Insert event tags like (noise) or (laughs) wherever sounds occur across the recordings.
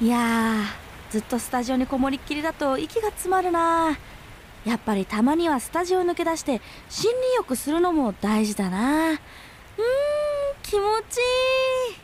いやーずっとスタジオにこもりっきりだと息が詰まるな。やっぱりたまにはスタジオ抜け出して森林浴するのも大事だな。うーん気持ちいい。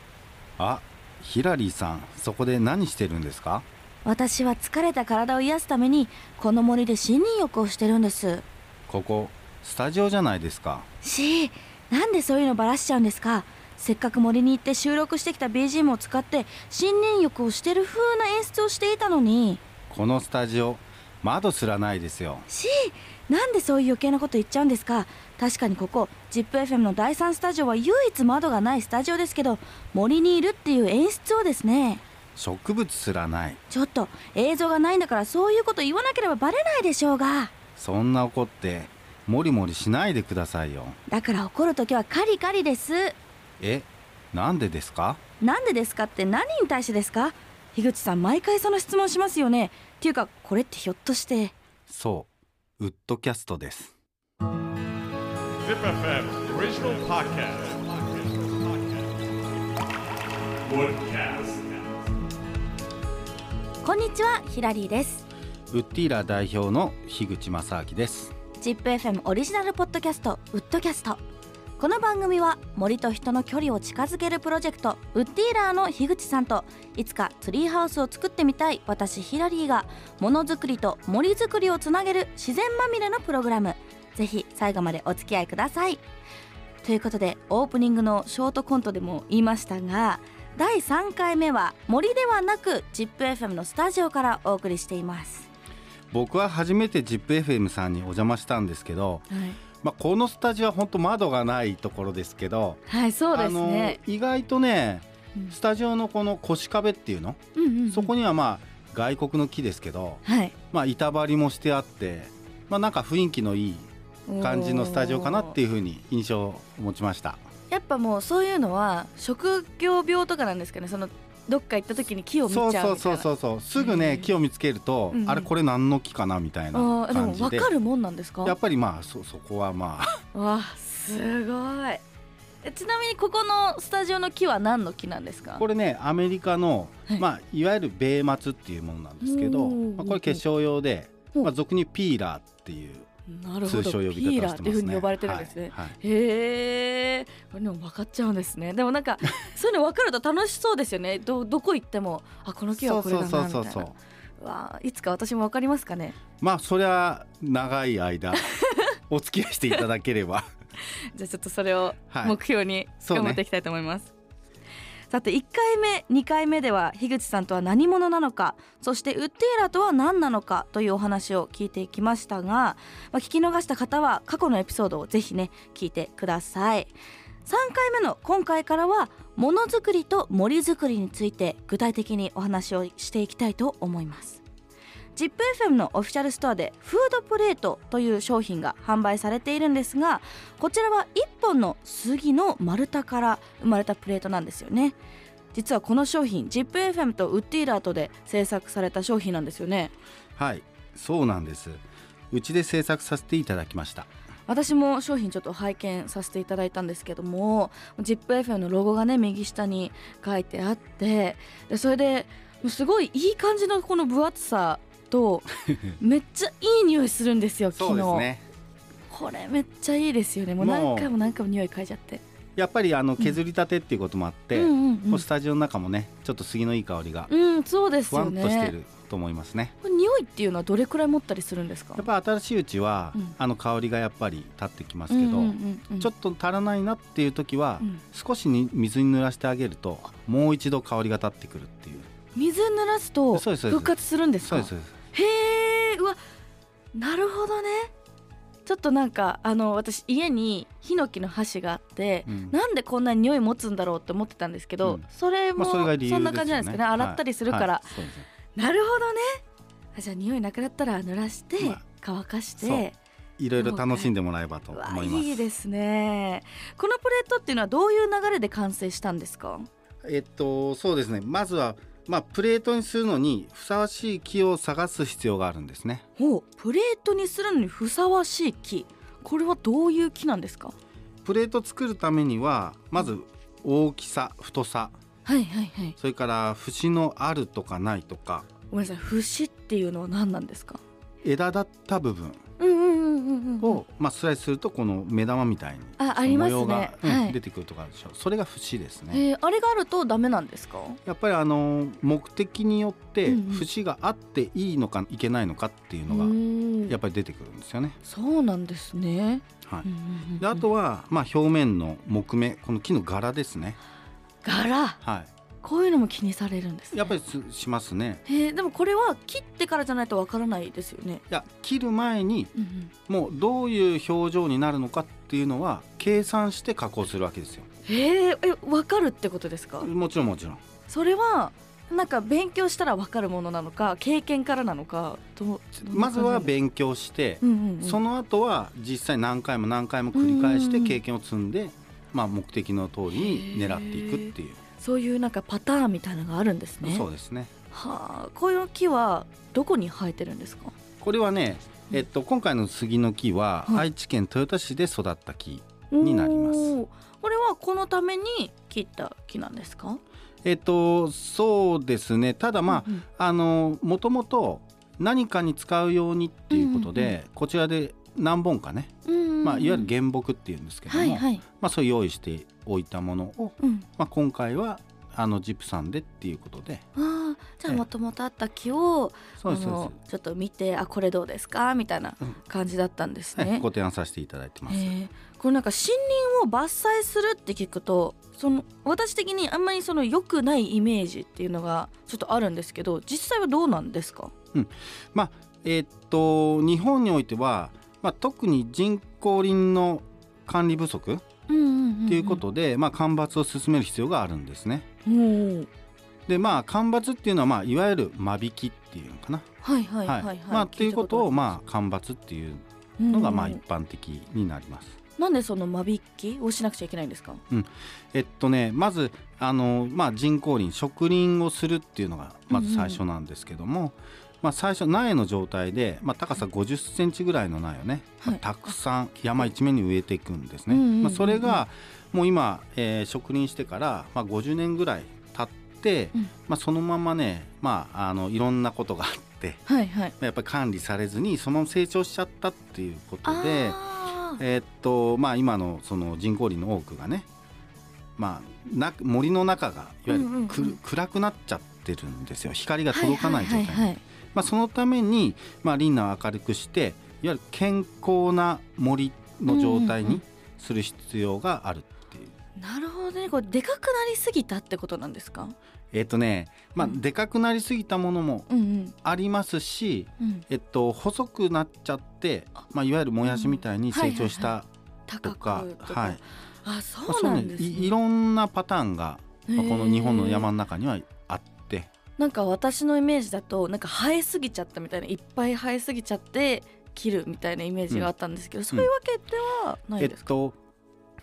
あヒラリーさんそこで何してるんですか？私は疲れた体を癒すためにこの森で森林浴をしてるんです。ここスタジオじゃないですか。しなんでそういうのバラしちゃうんですか？せっかく森に行って収録してきた BGM を使って森林浴をしてる風な演出をしていたのに。このスタジオ窓すらないですよ。しなんでそういう余計なこと言っちゃうんですか。確かにここ ZIPFM の第3スタジオは唯一窓がないスタジオですけど森にいるっていう演出をですね。植物すらない。ちょっと映像がないんだからそういうこと言わなければバレないでしょうが。そんな怒ってモリモリしないでくださいよ。だから怒るときはカリカリですえなんでですか？なんでですかって何に対してですか？樋口さん毎回その質問しますよね。っていうかこれってひょっとして。そうウッドキャストです。ZipFM Original Podcast. Woodcast. こんにちはヒラリーです。ウッディーラー代表の樋口正明です。ZIPFM オリジナルポッドキャストウッドキャストこの番組は森と人の距離を近づけるプロジェクトウッディーラーの樋口さんといつかツリーハウスを作ってみたい私ヒラリーがものづくりと森づくりをつなげる自然まみれのプログラム。ぜひ最後までお付き合いください。ということでオープニングのショートコントでも言いましたが第3回目は森ではなく ZIPFM のスタジオからお送りしています。僕は初めて ZIPFM さんにお邪魔したんですけど、はい、まあ、このスタジオは本当窓がないところですけどはい、そうですね。意外とねうん。スタジオのこの腰壁っていうの、うんうんうん。そこにはまあ外国の木ですけど、はい。まあ、板張りもしてあって、まあ、なんか雰囲気のいい感じのスタジオかなっていうふうに印象を持ちました。やっぱもうそういうのは職業病とかなんですかね。そのどっか行った時に木を見ちゃうそうそうそうそうそう。すぐへねー木を見つけると、うん。うんあれこれ何の木かなみたいな感じで。分かるもんなんですか？やっぱりまあそそこはまあ。(laughs) わすごい。えちなみにここのスタジオの木は何の木なんですか？これねアメリカの、はい。まあ、いわゆる米松っていうものなんですけど、まあ、これ結晶用で、まあ、俗にピーラーっていうなるほど。通称呼びピー方をしてますね。ラーっていうふうに呼ばれてるんですね、はい。はい。へえこれでも分かっちゃうんですね。でもなんか (laughs) そういうの分かると楽しそうですよね。どどこ行ってもあこの木はこれだなみたいな。そうそうそうそうう。わいつか私も分かりますかね。まあそりゃ長い間お付き合いしていただければ。(laughs) じゃあちょっとそれをはい。目標に頑張っていきたいと思います、さて1回目2回目では樋口さんとは何者なのかそしてウッディーラとは何なのかというお話を聞いていきましたが、まあ、聞き逃した方は過去のエピソードをぜひね聞いてください。3回目の今回からはものづくりと森づくりについて具体的にお話をしていきたいと思います。ZIPFM のオフィシャルストアでフードプレートという商品が販売されているんですがこちらは1本の杉の丸太から生まれたプレートなんですよね。実はこの商品 ZIPFM とウッディーラートで制作された商品なんですよね。はいそうなんです。うちで制作させていただきました。私も商品ちょっと拝見させていただいたんですけども ZIPFM のロゴがね右下に書いてあってでそれですごいいい感じのこの分厚さと (laughs) めっちゃいい匂いするんですよそ昨日、うですね。これめっちゃいいですよね。もう何回も何回も匂い嗅いじゃって。やっぱりあの削りたてっていうこともあって、うんうんうん。もうスタジオの中もねちょっと杉のいい香りがうんそうですふわよねんとしてると思いますね。これ匂いっていうのはどれくらい持ったりするんですか？やっぱ新しいうちは、うん。あの香りがやっぱり立ってきますけど、うんうんうんうん。ちょっと足らないなっていう時は、うん。少しに水に濡らしてあげるともう一度香りが立ってくるっていう水濡らすと復活するんですか？へえうわなるほどね。ちょっとなんかあの私家にヒノキの箸があって、うん。なんでこんなに匂い持つんだろうって思ってたんですけど、うん。それも、まあ、そんな感じなんですかね。洗ったりするから、はい。はいなるほどね。あじゃあ匂いなくなったら濡らして、まあ乾かして。いろいろ楽しんでもらえばと思います。いいですね。このプレートっていうのはどういう流れで完成したんですか？えっとそうですね。まずはまあプレートにするのにふさわしい木を探す必要があるんですね。ほうプレートにするのにふさわしい木。これはどういう木なんですか？プレート作るためにはまず大きさ太さ。はいはいはい。それから節のあるとかないとか。ごめんなさい。節っていうのは何なんですか？枝だった部分を、まあ、スライスするとこの目玉みたいにあありますね。模様が、うんはい。出てくるとかあるでしょ。それが節ですね。えー、あれがあるとダメなんですか？やっぱりあの目的によってうんうん。節があっていいのかいけないのかっていうのががやっぱり出てくるんですよね。そうなんですね、はい。うんうんうんであとは、まあ、表面の木目この木の柄ですね。柄？はこういうのも気にされるんです、い、ね、やっぱりすしますね。へえでもこれは切ってからじゃないとわからないですよね、いや切る前にうんうん、もうどういう表情になるのかっていうのは計算して加工するわけですよ。へええわかるってことですか？もちろんもちろん。それはなんか勉強したらわかるものなのか経験からなのかまずは勉強して、うんうんうん、その後は実際何回も何回も繰り返してうんうん経験を積んで、まあ、目的の通りに狙っていくっていう、そういうなんかパターンみたいなのがあるんですね。そうですね。はあこういう木はどこに生えてるんですか？これはね、えっと、今回の杉の木ははい。愛知県豊田市で育った木、になります。これはこのために切った木なんですか？えっとそうですね。ただまあ、うんうん。あのもともと何かに使うようにっていうことで、うんうんこちらで何本かね、うんうんうん。まあ、いわゆる原木っていうんですけども、はいはい、まあ、そういう用意しておいたものを、うん、まあ、今回はあのジップさんでっていうことで。ああじゃあええ。もともとあった木をちょっと見てあこれどうですか？みたいなうん。感じだったんですはいね。ご提案させていただいてます。へえこれなんか森林を伐採するって聞くとその私的にあんまりその良くないイメージっていうのがちょっとあるんですけど実際はどうなんですか？えーっと日本においては、まあ、特に人工林の管理不足ていうことで、まあ、間伐を進める必要があるんですね。でまあ間伐っていうのは、まあ、いわゆる間引きっていうのかな。はいはいはいはい、まあっていうことをまあ間伐っていうたのがまあうん。一般的になります。なんでその間引きをしなくちゃいけないんですか？えっとねまずあの、まあ、人工林植林をするっていうのがまず最初なんですけども、まあ、最初苗の状態で、まあ、高さ5 0センチぐらいの苗をね、まあはい。たくさん山一面に植えていくんですね。まあ、それがもう今、えー植林してから、まあ、50年ぐらい経って、うん。まあ、そのままね、まあ、あのいろんなことがあってはいはい。やっぱり管理されずにそのまま成長しちゃったっていうことで。えーっとまあ、今のその人工林の多くがね、まあ、な森の中がいわゆるく、うんうんうん。暗くなっちゃってるんですよ。光が届かない状態まあ、そのために、まあ、林内を明るくしていわゆる健康な森の状態にうんうんうん。する必要があるっていう。なるほどね。これでかくなりすぎたってことなんですか？えーっとねまあ、うん。でかくなりすぎたものもうんうん。ありますし、うん。えっと、細くなっちゃって、まあ、いわゆるもやしみたいに成長したとか、はい。あまあそうなんですね。いいろんなパターンが、まあこの日本の山の中にはなんか私のイメージだとなんか生えすぎちゃったみたいないっぱい生えすぎちゃって切るみたいなイメージがあったんですけど、そういうわけではなえっいですか、と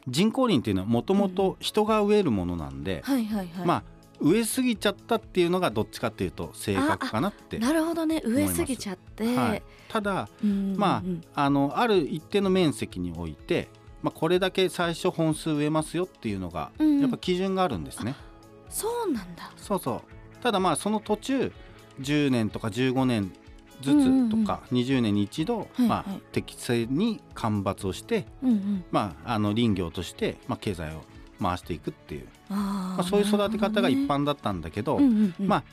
人工林っていうのはもともと人が植えるものなんで、はいはいはい、まあ植えすぎちゃったっていうのがどっちかっていうと正確かなって、なるほどね。植えすぎちゃって、はい、ただうんうんうん。まあのある一定の面積において、まあ、これだけ最初本数植えますよっていうのがうんうん。やっぱ基準があるんですね。そうなんだ。そうそうただまあその途中10年とか15年ずつとか20年に一度、はいまあはい、適正に間伐をして、まあ、あの林業として、まあ、経済を回していくっていう、まあ、そういう育て方が一般だったんだけどまあ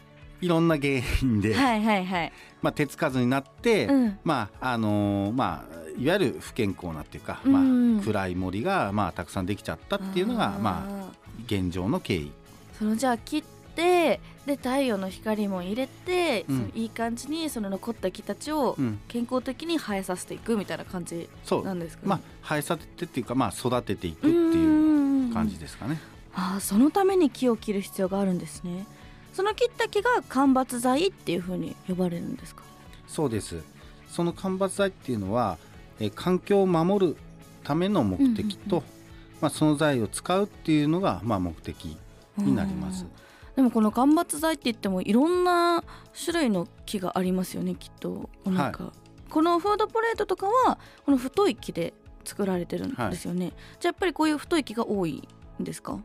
いろんな原因で、(laughs) まあ、手つかずになって、うん。まああのーまあいわゆる不健康なっていうか、まあ、暗い森が、まあ、たくさんできちゃったっていうのがまああ現状の経緯。ーそのじゃあ切ってで太陽の光も入れて、うん。そのいい感じにその残った木たちをうん、健康的に生えさせていくみたいな感じそう。なんですかね。まあ生えさせてっていうか、まあ、育てていくっていう感じですかね。あーそのために木を切る必要があるんですね。その切った木が間伐材っていう風に呼ばれるんですか？そうです。その間伐材っていうのは、えー環境を守るための目的と、うんうんうんまあ、その材を使うっていうのが、まあ、目的になります。うん。でもこの間伐材って言ってもいろんな種類の木がありますよねきっと。なんか、このフードプレートとかはこの太い木で作られてるんですよね、じゃあやっぱりこういう太い木が多いんですか？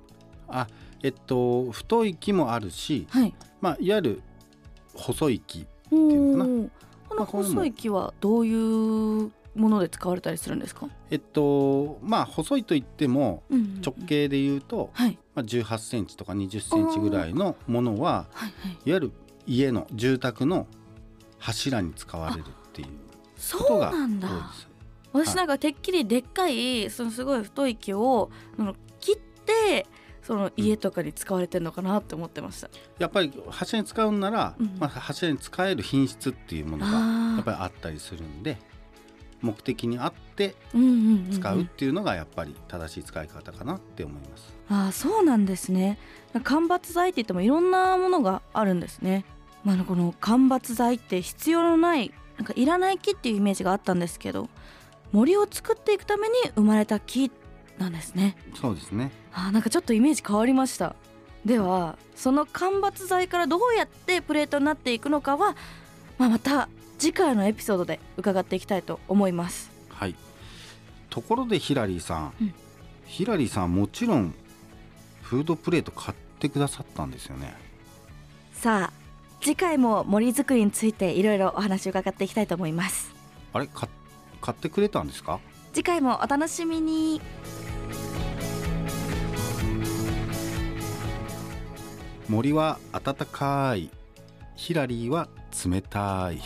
あえっと太い木もあるし、はい。まあ、いわゆる細い木おいうのかな。ー。この細い木はどういうもので使われたりするんですか、えっとまあ細いといってもうんうんうん。直径で言うと、はい。まあ、18センチとか20センチぐらいのものははいはい。いわゆる家の住宅の柱に使われるっていうことそうがなんだ。多いです。私なんかてっきりでっかいそのすごい太い木を切ってその家とかに使われてるのかなって思ってました、やっぱり柱に使うなら、うんまあ、柱に使える品質っていうものがやっぱりあったりするんで目的に合って使うっていうのがやっぱり正しい使い方かなって思います。あーそうなんですね。間伐材って言ってもいろんなものがあるんですね、まあこの間伐材って必要のないなんかいらない木っていうイメージがあったんですけど森を作っていくために生まれた木なんですね。そうですね。あーなんかちょっとイメージ変わりました。ではその間伐材からどうやってプレートになっていくのかは、まあ、また次回のエピソードで伺っていきたいと思います。はい。ところでヒラリーさん、うん。ヒラリーさんもちろんフードプレート買ってくださったんですよね。さあ次回も森づくりについていろいろお話を伺っていきたいと思います。あれ？か買ってくれたんですか？次回もお楽しみに。森は暖かい。ヒラリーは冷たい